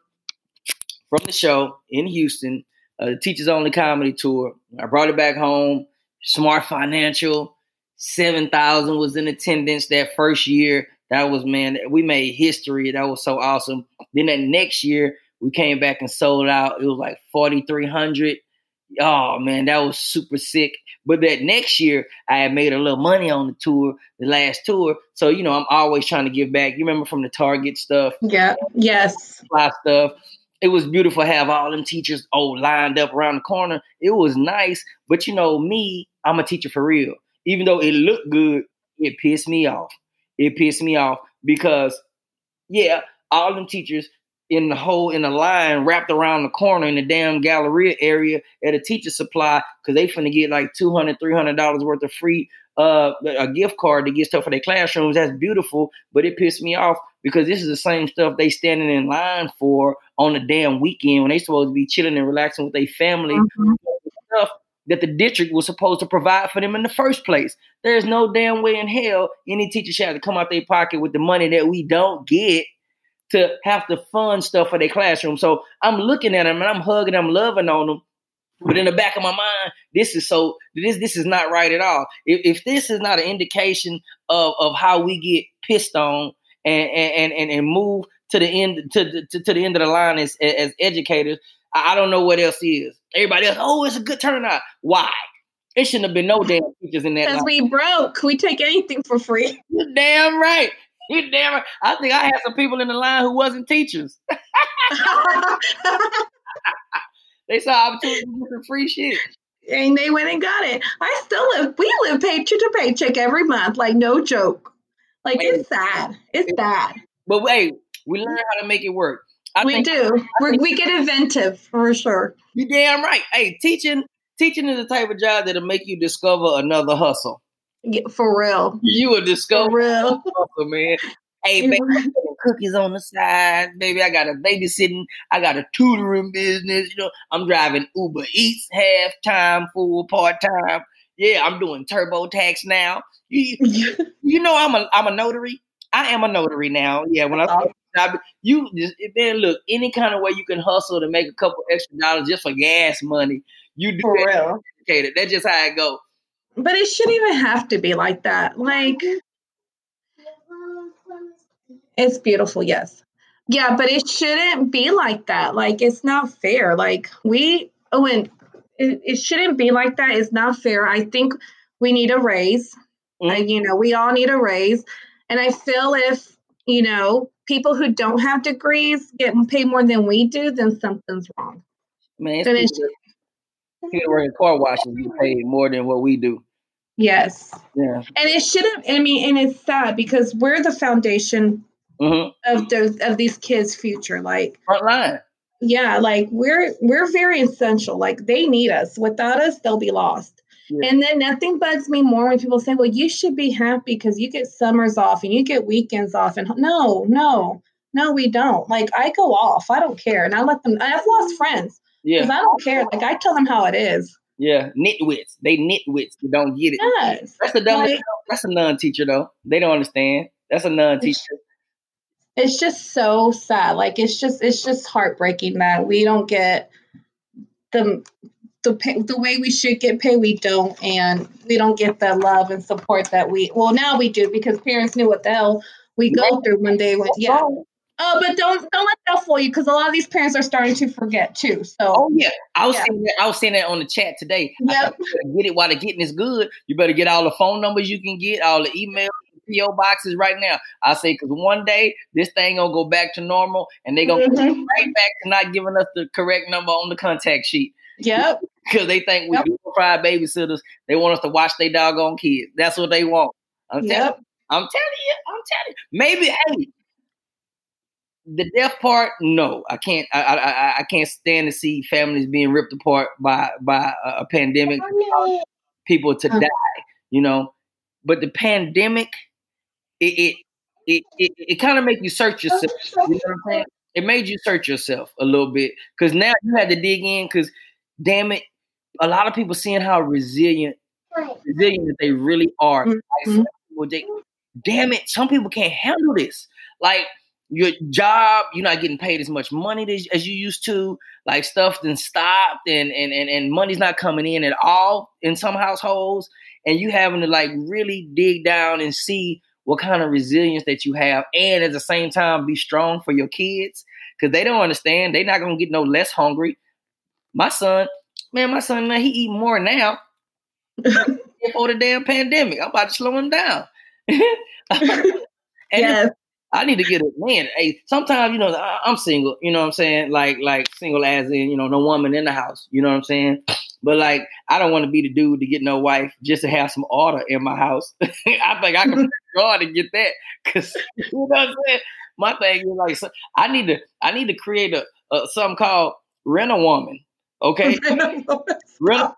from the show in Houston, uh, the Teachers Only Comedy Tour. I brought it back home. Smart Financial. 7,000 was in attendance that first year. That was, man, we made history. That was so awesome. Then that next year, we came back and sold out. It was like 4,300. Oh, man, that was super sick. But that next year, I had made a little money on the tour, the last tour. So, you know, I'm always trying to give back. You remember from the Target stuff? Yeah. Yes. Fly stuff. It was beautiful to have all them teachers oh lined up around the corner. It was nice. But you know, me, I'm a teacher for real even though it looked good, it pissed me off. It pissed me off because, yeah, all them teachers in the hole in the line wrapped around the corner in the damn Galleria area at a teacher supply because they finna get like 200 $300 worth of free uh a gift card to get stuff for their classrooms. That's beautiful, but it pissed me off because this is the same stuff they standing in line for on the damn weekend when they supposed to be chilling and relaxing with their family. Mm-hmm. Stuff that the district was supposed to provide for them in the first place. There's no damn way in hell any teacher should have to come out their pocket with the money that we don't get to have to fund stuff for their classroom. So I'm looking at them and I'm hugging them, loving on them. But in the back of my mind, this is so this this is not right at all. If, if this is not an indication of, of how we get pissed on and and and, and move to the end to, to, to the end of the line as as educators, I don't know what else is. Everybody else, oh, it's a good turnout. Why? It shouldn't have been no damn teachers in that. Because we broke. We take anything for free. You're damn right. Damn right. I think I had some people in the line who wasn't teachers. they saw opportunity to get free shit. and they went and got it. I still live. We live paycheck to paycheck every month. Like no joke. Like it's sad. It's bad. But wait, we learn how to make it work. I we think, do. we we get inventive for sure. You damn right. Hey, teaching teaching is the type of job that'll make you discover another hustle. Yeah, for real. You will discover for real. man. Hey, baby, cookies on the side. Baby, I got a babysitting. I got a tutoring business. You know, I'm driving Uber Eats half time, full part time. Yeah, I'm doing TurboTax now. You, you know, I'm a I'm a notary. I am a notary now. Yeah, when I you just man, look any kind of way you can hustle to make a couple extra dollars just for gas money. You do for real. That's just how it go. But it shouldn't even have to be like that. Like it's beautiful, yes. Yeah, but it shouldn't be like that. Like it's not fair. Like we oh and it, it shouldn't be like that. It's not fair. I think we need a raise. Mm-hmm. And, you know, we all need a raise. And I feel if, you know, people who don't have degrees get paid more than we do, then something's wrong. Man, it's people working car washes get paid more than what we do. Yes. Yeah. And it shouldn't. I mean, and it's sad because we're the foundation mm-hmm. of those of these kids' future. Like front line. Yeah, like we're we're very essential. Like they need us. Without us, they'll be lost. Yeah. And then nothing bugs me more when people say, "Well, you should be happy because you get summers off and you get weekends off." And no, no, no, we don't. Like I go off. I don't care, and I let them. I've lost friends. Yeah, because I don't care. Like I tell them how it is. Yeah, nitwits. They nitwits. They don't get it. Yes. That's a dumb. Like, that's a non-teacher though. They don't understand. That's a non-teacher. It's, it's just so sad. Like it's just it's just heartbreaking that we don't get the the pay, the way we should get paid. We don't, and we don't get the love and support that we. Well, now we do because parents knew what the hell we go through when they went. Yeah. Oh, but don't don't let that fool you because a lot of these parents are starting to forget too. So oh yeah, I was yeah. saying that, I was saying that on the chat today. Yep. get it while the getting is good. You better get all the phone numbers you can get, all the emails, PO boxes right now. I say because one day this thing gonna go back to normal, and they gonna mm-hmm. right back to not giving us the correct number on the contact sheet. Yep. Because they think we yep. glorified babysitters. They want us to watch their doggone kids. That's what they want. I'm yep. telling. I'm telling you. I'm telling you. Maybe hey, the death part, no, I can't. I, I I can't stand to see families being ripped apart by by a, a pandemic, people to die. You know, but the pandemic, it it it it, it kind of make you search yourself. You know what I'm saying? It made you search yourself a little bit because now you had to dig in. Because damn it, a lot of people seeing how resilient resilient that they really are. Mm-hmm. Like, they, damn it, some people can't handle this. Like your job, you're not getting paid as much money as, you used to. Like stuff then stopped and, and and and money's not coming in at all in some households. And you having to like really dig down and see what kind of resilience that you have, and at the same time be strong for your kids because they don't understand. They're not gonna get no less hungry. My son, man, my son, man, he eat more now before the damn pandemic. I'm about to slow him down. and yes. I need to get a man. Hey, sometimes you know I'm single. You know what I'm saying? Like like single as in you know no woman in the house. You know what I'm saying? But like I don't want to be the dude to get no wife just to have some order in my house. I think I can God to get that because you know what I'm saying. My thing is like so I need to I need to create a, a something called rent a woman. Okay, rent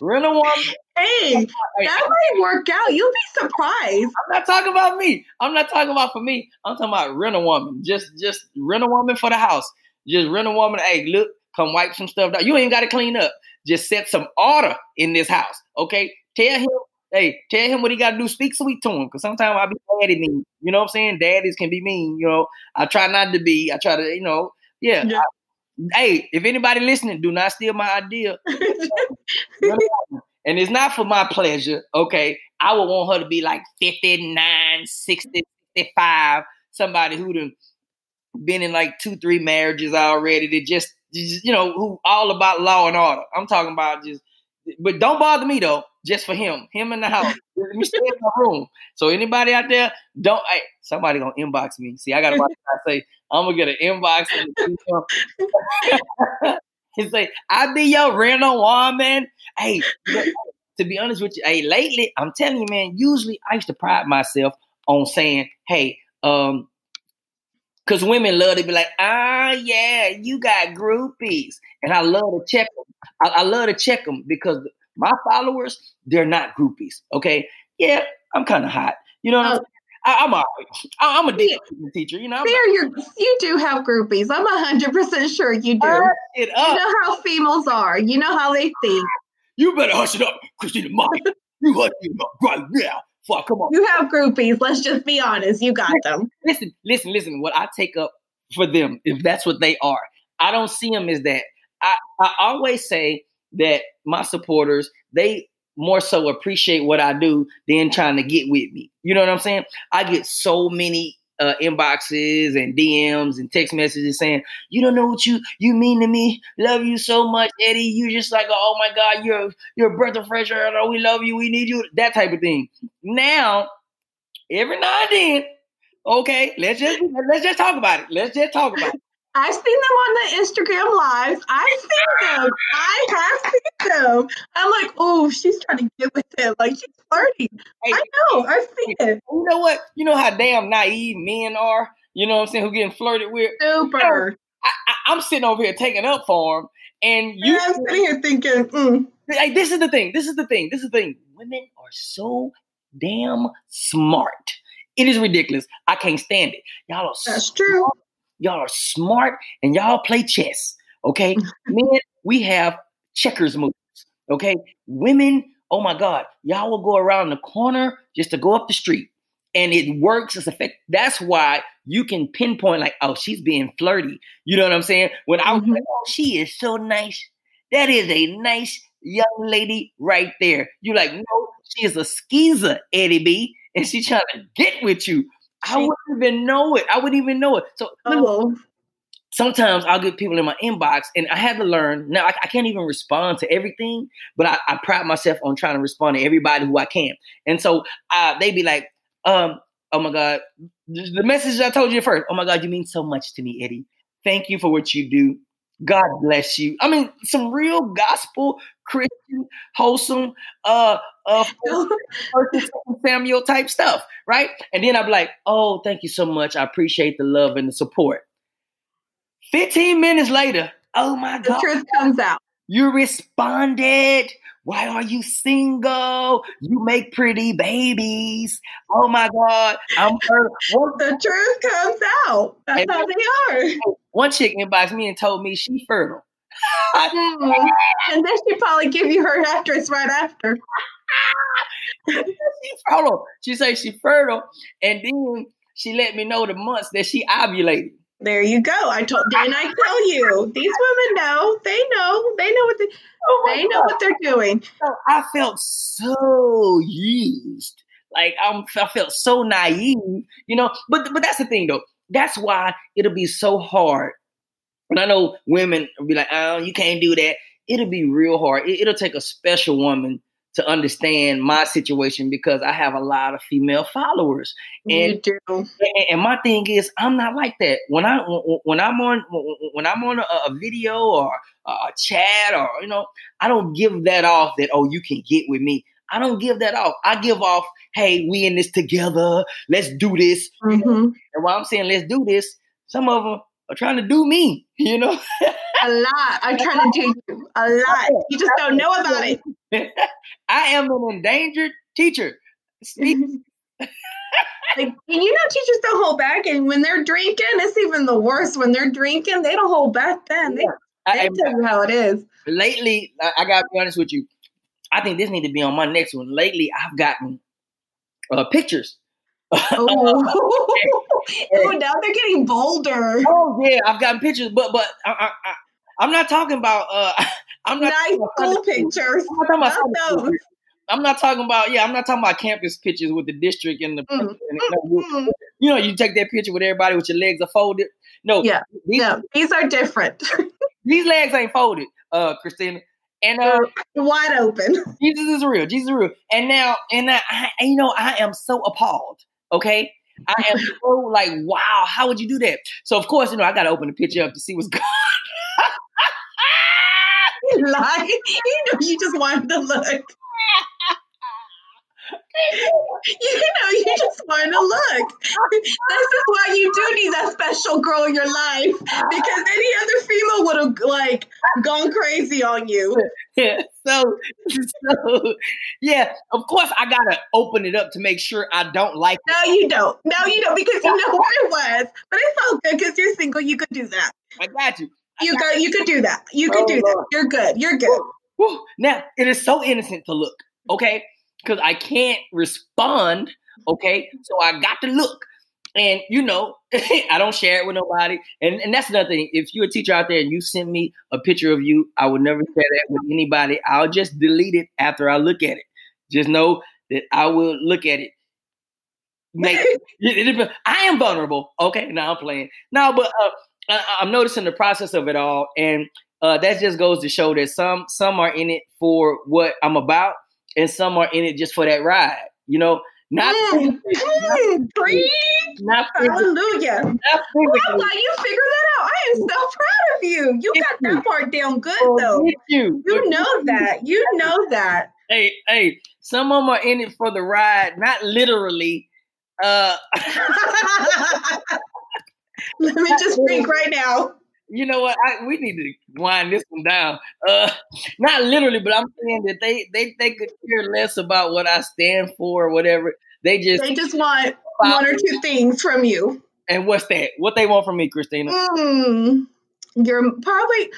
Rent a woman. Hey, that might work out. You'll be surprised. I'm not talking about me. I'm not talking about for me. I'm talking about rent a woman. Just just rent a woman for the house. Just rent a woman. Hey, look, come wipe some stuff down. You ain't got to clean up. Just set some order in this house. Okay. Tell him, hey, tell him what he got to do. Speak sweet to him. Cause sometimes I be daddy mean. You know what I'm saying? Daddies can be mean. You know, I try not to be. I try to, you know, yeah. yeah. I, hey, if anybody listening, do not steal my idea. and it's not for my pleasure, okay? I would want her to be like 59, 60, 65, somebody who done been in like two, three marriages already that just, you know, who all about law and order. I'm talking about just but don't bother me though. Just for him, him in the house. Let me stay in my room. So anybody out there, don't. Hey, somebody gonna inbox me. See, I gotta watch what I say. I'm gonna get an inbox. and like I be your rental woman. Hey, to be honest with you, hey, lately, I'm telling you, man, usually I used to pride myself on saying, hey, um, because women love to be like, ah, yeah, you got groupies. And I love to check them. I, I love to check them because my followers, they're not groupies. Okay. Yeah, I'm kind of hot. You know what I'm saying? I, am a, I'm a decent teacher, you know. There, you you do have groupies. I'm hundred percent sure you do. You know how females are. You know how they think. You better hush it up, Christina Mike. you hush it up right now. Fuck, come on. You have groupies. Let's just be honest. You got them. Listen, listen, listen. What I take up for them, if that's what they are, I don't see them as that. I, I always say that my supporters, they more so appreciate what I do than trying to get with me. You know what I'm saying? I get so many uh, inboxes and DMs and text messages saying, "You don't know what you you mean to me. Love you so much, Eddie. You just like, oh my God, you're you're a breath of fresh air. Oh, we love you. We need you. That type of thing. Now, every now and then, okay, let's just let's just talk about it. Let's just talk about it. I've seen them on the Instagram lives. I've seen them. I have seen them. I'm like, oh, she's trying to get with him. Like she's flirting. Hey, I know. I've seen it. You know what? You know how damn naive men are. You know what I'm saying? Who getting flirted with? Super. You know, I, am sitting over here taking up for him, and you. Yeah, I'm sitting here thinking, mm. like, this is the thing. This is the thing. This is the thing. Women are so damn smart. It is ridiculous. I can't stand it. Y'all are. That's smart. true Y'all are smart and y'all play chess. Okay. Men, we have checkers moves. Okay. Women, oh my God, y'all will go around the corner just to go up the street. And it works as effect. That's why you can pinpoint, like, oh, she's being flirty. You know what I'm saying? When I was mm-hmm. like, oh, she is so nice. That is a nice young lady right there. You're like, no, she is a skeezer, Eddie B, and she's trying to get with you. I wouldn't even know it. I wouldn't even know it. So oh. sometimes I'll get people in my inbox, and I had to learn. Now I, I can't even respond to everything, but I, I, pride myself on trying to respond to everybody who I can. And so uh, they be like, um, "Oh my God, the message I told you first. Oh my God, you mean so much to me, Eddie. Thank you for what you do. God bless you. I mean, some real gospel, Christian, wholesome, uh, uh, Samuel type stuff, right? And then I'm like, oh, thank you so much. I appreciate the love and the support. 15 minutes later, oh my God. The truth comes out. You responded. Why are you single? You make pretty babies. Oh my God. I'm what? the truth comes out. That's and how they are. One chick inboxed me and told me she fertile. mm-hmm. And then she probably give you her address right after. she fertile. She said she fertile. And then she let me know the months that she ovulated. There you go. I told didn't I tell you? These women know. They know. They know what they, oh they know what they're doing. I felt so used. Like I'm, I felt so naive, you know. But but that's the thing though. That's why it'll be so hard. And I know women will be like, "Oh, you can't do that." It'll be real hard. It, it'll take a special woman to understand my situation because I have a lot of female followers. And, and, and my thing is, I'm not like that. When I when I'm on when I'm on a, a video or a chat or you know, I don't give that off that oh you can get with me. I don't give that off. I give off, hey, we in this together. Let's do this. Mm-hmm. And while I'm saying let's do this, some of them are trying to do me. You know, a lot. I'm trying to do you a lot. You just don't know about it. I am an endangered teacher. like, and you know, teachers don't hold back, and when they're drinking, it's even the worst. When they're drinking, they don't hold back. Then they, they tell you how it is. Lately, I, I got to be honest with you. I think this need to be on my next one. Lately, I've gotten uh, pictures. oh. oh, now they're getting bolder. Oh yeah, I've gotten pictures, but but I, I, am not talking about. uh I'm not nice school pictures. I'm not talking about. I'm not talking about yeah. I'm not talking about campus pictures with the district and the. Mm. And, mm-hmm. you know, you take that picture with everybody with your legs are folded. No, yeah, these, these are different. these legs ain't folded, uh, Christina. And uh, wide open. Jesus is real. Jesus is real. And now, and now, I, you know, I am so appalled. Okay, I am so like, wow, how would you do that? So of course, you know, I got to open the picture up to see what's going. lie. You know, you just wanted to look. you know, you just want to look. This is why you do need that special girl in your life because any other female would have like gone crazy on you. Yeah. So, so yeah, of course I gotta open it up to make sure I don't like. It. No, you don't. No, you don't because you know what it was. But it's all good because you're single. You could do that. I got you. You go. You could do that. You could oh, do that. You're good. You're good. Now it is so innocent to look. Okay, because I can't respond. Okay, so I got to look. And you know, I don't share it with nobody. And and that's another thing. If you're a teacher out there and you send me a picture of you, I would never share that with anybody. I'll just delete it after I look at it. Just know that I will look at it. Make I am vulnerable. Okay, now I'm playing. No, but uh, I, am noticing the process of it all, and uh, that just goes to show that some some are in it for what I'm about, and some are in it just for that ride. You know, not mm, mm, not hallelujah. Not wow, you figure that out. I am so proud of you. You got that part down good oh, though. You. you know that. You know that. Hey, hey, some of them are in it for the ride, not literally. Uh Let me just think right now you know what? I, we need to wind this one down. Uh, not literally, but I'm saying that they they they could care less about what I stand for or whatever. They just they just want one or two things from you. And what's that? What they want from me, Christina? Mm, you're probably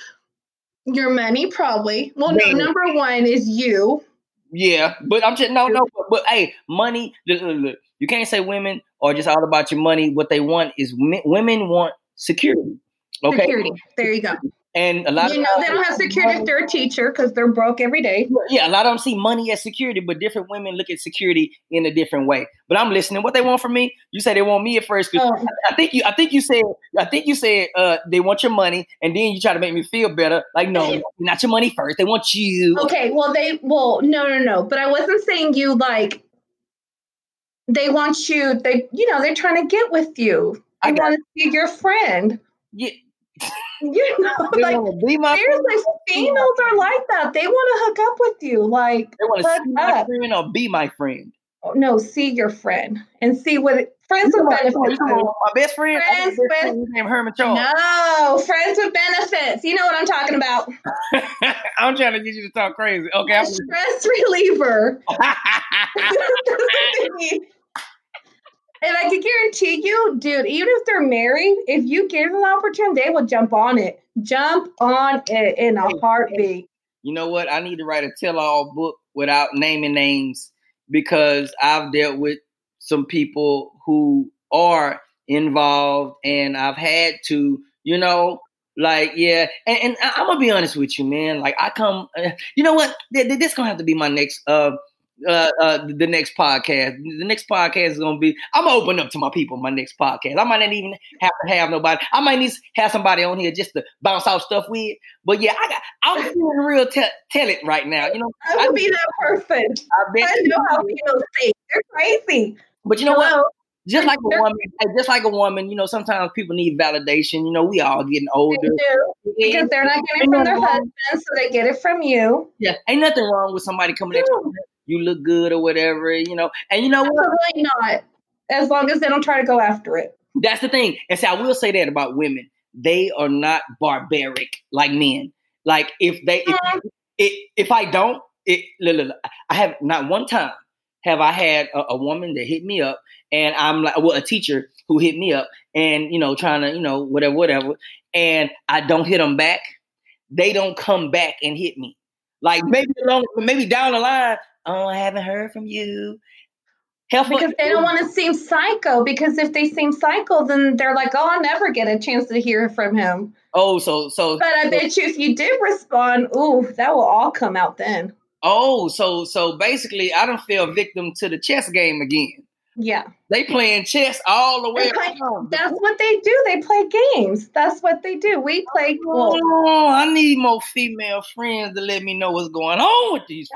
your money, probably. Well, no, number one is you. Yeah, but I'm just no, no. But, but hey, money. Look, look, look, you can't say women are just all about your money. What they want is women want security. Okay. Security. There you go. And a lot you of know they don't have security if they're a teacher because they're broke every day. Yeah, a lot of them see money as security, but different women look at security in a different way. But I'm listening. What they want from me? You say they want me at first. Oh. I, I think you. I think you said. I think you said uh, they want your money, and then you try to make me feel better. Like no, not your money first. They want you. Okay. Well, they. Well, no, no, no. But I wasn't saying you like. They want you. They, you know, they're trying to get with you. They want to be your friend. Yeah, you know, like seriously, females are like that. They want to hook up with you. Like they want to see my friend or be my friend. Oh, no, see your friend and see what friends with benefits. My best friend, friends with friend, named Herman Charles. No, friends with benefits. You know what I'm talking about. I'm trying to get you to talk crazy. Okay, stress reliever. And I can guarantee you, dude, even if they're married, if you give them the opportunity, they will jump on it. Jump on it in a heartbeat. You know what? I need to write a tell all book without naming names because I've dealt with some people who are involved and I've had to, you know, like, yeah. And, and I'm going to be honest with you, man. Like, I come, uh, you know what? This going to have to be my next uh, uh, uh, the next podcast. The next podcast is gonna be. I'm gonna open up to my people. My next podcast. I might not even have to have nobody. I might need to have somebody on here just to bounce off stuff with. But yeah, I got. I'm feeling real. Te- tell it right now. You know, I would be that person. I, bet I know how people think they're crazy. But you know Hello? what? Just like a woman, just like a woman, you know, sometimes people need validation. You know, we all getting older. They do, because they're not getting it from their husband, so they get it from you. Yeah, ain't nothing wrong with somebody coming at you you look good or whatever, you know. And you know what? Not. As long as they don't try to go after it. That's the thing. And see, I will say that about women. They are not barbaric like men. Like if they if, mm-hmm. if, if I don't, it look, look, look, I have not one time have I had a, a, woman that hit me up and I'm like well a teacher who hit me up and you know trying to you know whatever whatever and I don't hit them back they don't come back and hit me like maybe along maybe down the line oh, I haven't heard from you. Help because they don't want to seem psycho. Because if they seem psycho, then they're like, oh, I'll never get a chance to hear from him. Oh, so so. But I bet you, if you did respond, ooh, that will all come out then. Oh, so so basically, I don't feel victim to the chess game again. Yeah. They playing chess all the way play, That's what they do. They play games. That's what they do. We play. Oh, I need more female friends to let me know what's going on with these.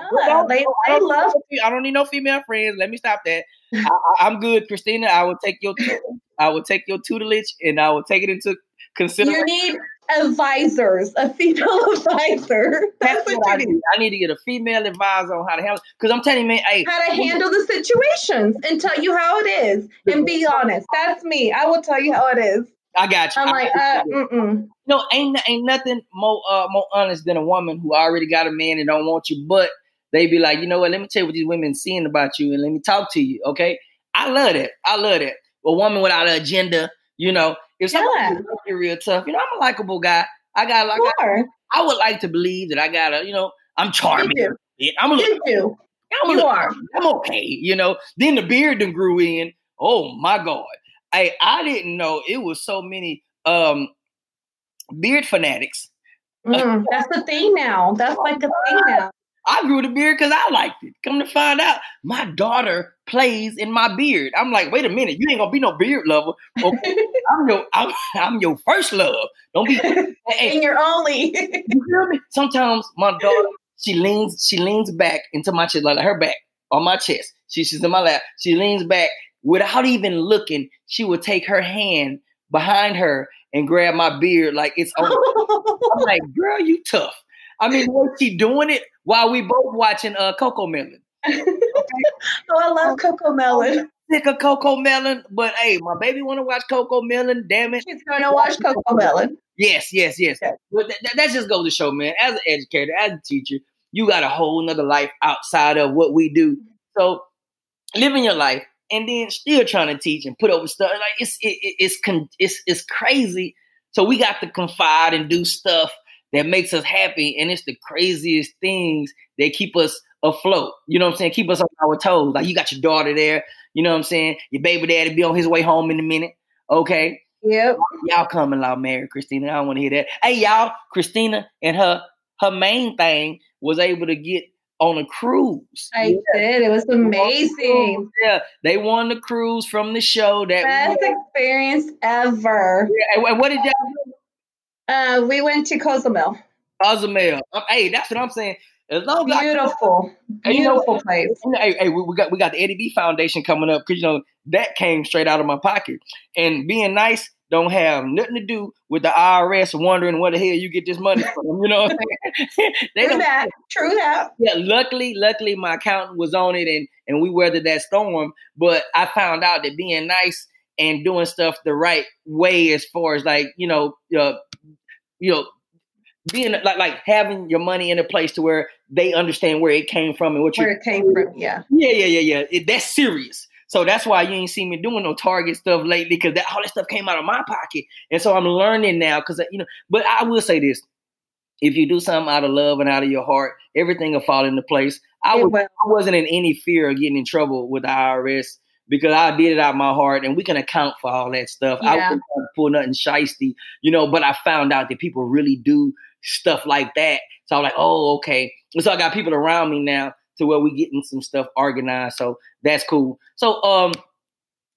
They, they love. I don't need no female friends. Let me stop that. I, am good, Christina. I will take your. I will take your tutelage and I will take it into consideration. You need advisors, a female advisor. That's, That's what, I need. I need to get a female advisor on how to handle. Because I'm telling you, man, hey, how to handle the situations and tell you how it is and be honest. That's me. I will tell you how it is. I got you. I'm like, uh, mm-mm. No, ain't ain't nothing more uh, more honest than a woman who already got a man and don't want you, but they be like, you know what? Let me tell you what these women seeing about you, and let me talk to you. Okay, I love that. I love that. A woman without an agenda, you know. If somebody yeah. real tough, you know, I'm a likable guy. I got like I, I, would like to believe that I got a, you know, I'm charming. I'm a little, you I'm you are. I'm okay, you know. Then the beard then grew in. Oh my god. I I didn't know it was so many um beard fanatics. Mm, that's the thing now. That's like a thing now. I grew the beard because I liked it. Come to find out, my daughter plays in my beard. I'm like, wait a minute, you ain't gonna be no beard lover. Okay, I'm your I'm, I'm, your first love. Don't be hey, and you're only. you hear me? Sometimes my daughter she leans she leans back into my chest, like her back on my chest. She, she's in my lap. She leans back without even looking. She would take her hand behind her and grab my beard like it's on. I'm like, girl, you tough. I mean, was she doing it while we both watching uh CoComelon? Okay? oh, I love CoComelon. Sick of CoComelon, but hey, my baby want to watch CoComelon. Damn it, she's gonna watch CoComelon. Yes, yes, yes. Yeah. But that, that just goes to show, man. As an educator, as a teacher, you got a whole nother life outside of what we do. Mm-hmm. So, living your life and then still trying to teach and put over stuff like it's it, it's it's it's crazy. So we got to confide and do stuff that makes us happy, and it's the craziest things that keep us afloat. You know what I'm saying? Keep us on our toes. Like you got your daughter there. You know what I'm saying? Your baby daddy be on his way home in a minute. Okay. Yep. Y'all coming out married, Christina. I don't want to hear that. Hey, y'all, Christina and her her main thing was able to get on a cruise. I yeah. did. It was amazing. Yeah, they won the cruise from the show. That best experience ever. Yeah. And what did y'all do? Uh, we went to Cozumel. Cozumel. Um, hey, that's what I'm saying. As long as beautiful, I, beautiful you know, place. Hey, hey, we got we got the Eddie B Foundation coming up because you know that came straight out of my pocket. And being nice don't have nothing to do with the IRS wondering where the hell you get this money from. You know what I'm saying? they True that. True that. Yeah, luckily, luckily my accountant was on it and and we weathered that storm. But I found out that being nice and doing stuff the right way as far as like, you know, uh, you know, being like like having your money in a place to where they understand where it came from and what where it came from. Yeah. Yeah, yeah, yeah, yeah. It, that's serious. So that's why you ain't seen me doing no Target stuff lately because that all that stuff came out of my pocket. And so I'm learning now because you know. But I will say this: if you do something out of love and out of your heart, everything will fall into place. I, was, I wasn't in any fear of getting in trouble with the IRS because I did it out of my heart, and we can account for all that stuff. Yeah. I wasn't pull nothing shisty, you know. But I found out that people really do stuff like that. So I'm like, oh, okay. And so I got people around me now to where we getting some stuff organized. So that's cool. So um,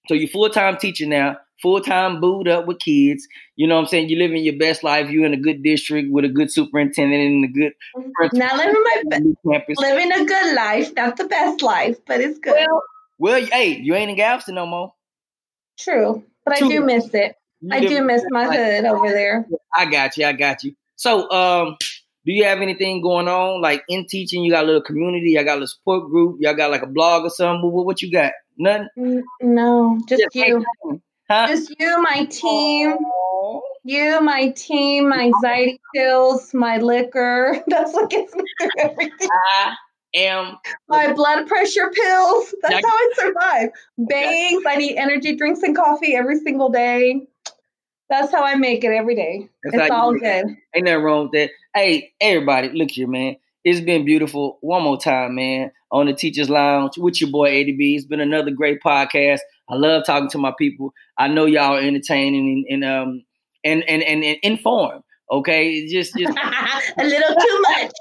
so you full time teacher now, full time booed up with kids. You know what I'm saying? You're living your best life. You're in a good district with a good superintendent and a good. Now living my best, living a good life, not the best life, but it's good. Well, well, hey, you ain't in Galveston no more. True, but True. I do miss it. You I do miss my hood over there. I got you. I got you. So, um, do you have anything going on like in teaching? You got a little community, y'all got a support group, y'all got like a blog or something. What, what you got? Nothing? No, just, just you. Huh? Just you, my team. You, my team, my anxiety pills, my liquor. That's what gets me through everything. I am my blood pressure pills. That's how I survive. Bangs. I need energy drinks and coffee every single day. That's how I make it every day. That's it's all good. Ain't nothing wrong with that. Hey, everybody, look here, man. It's been beautiful. One more time, man, on the Teachers Lounge with your boy Eddie B. It's been another great podcast. I love talking to my people. I know y'all are entertaining and, and um and and and, and informed. Okay, just just a little too much.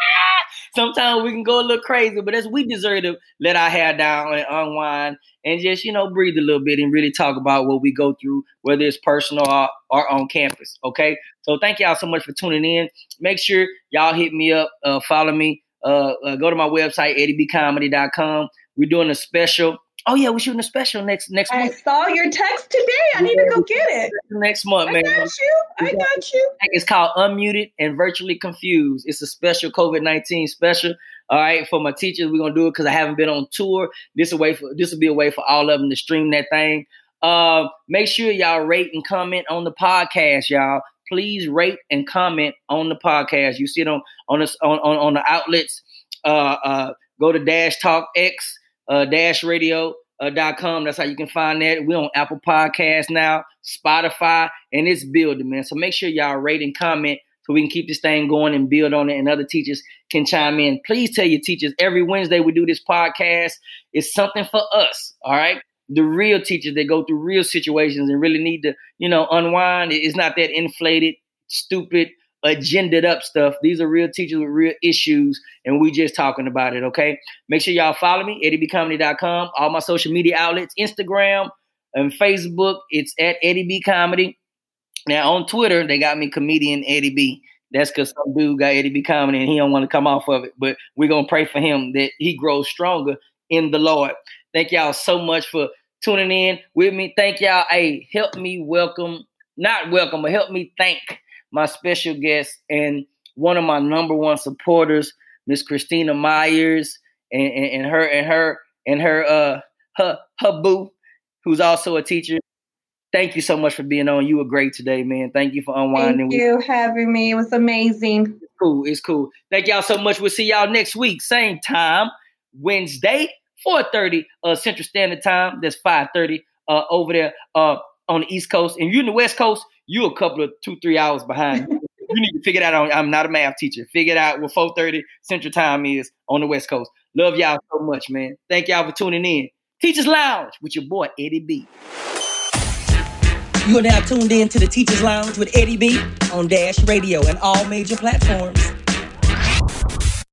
Sometimes we can go a little crazy, but as we deserve to let our hair down and unwind and just you know breathe a little bit and really talk about what we go through, whether it's personal or, or on campus. Okay, so thank y'all so much for tuning in. Make sure y'all hit me up, uh, follow me, uh, uh, go to my website eddiebcomedy.com. We're doing a special Oh yeah, we're shooting a special next next I month. I saw your text today. I need to go get it. Next month, I man. got you. I got you. It's called Unmuted and Virtually Confused. It's a special COVID nineteen special. All right, for my teachers, we're gonna do it because I haven't been on tour. This a way for this will be a way for all of them to stream that thing. Uh, make sure y'all rate and comment on the podcast, y'all. Please rate and comment on the podcast. You see it on on this on, on, on the outlets. Uh, uh, go to Dash Talk X uh, Dash Radio uh, dot com. That's how you can find that. We're on Apple Podcasts now, Spotify, and it's building, man. So make sure y'all rate and comment so we can keep this thing going and build on it, and other teachers can chime in. Please tell your teachers every Wednesday we do this podcast. It's something for us, all right? The real teachers that go through real situations and really need to, you know, unwind. It's not that inflated, stupid, agendaed up stuff. These are real teachers with real issues, and we just talking about it, okay? Make sure y'all follow me, eddiebcomedy.com, all my social media outlets, Instagram and Facebook. It's at Eddie B Comedy. Now on Twitter, they got me comedian Eddie B. That's because some dude got Eddie B comedy and he don't want to come off of it. But we're gonna pray for him that he grows stronger in the Lord. Thank y'all so much for tuning in with me. Thank y'all. Hey, help me welcome, not welcome, but help me thank my special guest and one of my number one supporters, Miss Christina Myers, and, and, and her and her and her uh her her boo, who's also a teacher thank you so much for being on. You were great today, man. Thank you for unwinding. Thank you having me. It was amazing. It's cool. It's cool. Thank y'all so much. We'll see y'all next week, same time, Wednesday, 4:30 uh, Central Standard Time. That's 5:30 uh, over there uh, on the East Coast. And you in the West Coast, you a couple of two, three hours behind. you need to figure it out. I'm not a math teacher. Figure it out what 4:30 Central Time is on the West Coast. Love y'all so much, man. Thank y'all for tuning in. Teachers Lounge with your boy Eddie B. You are now tuned in to the Teachers Lounge with Eddie B on Dash Radio and all major platforms.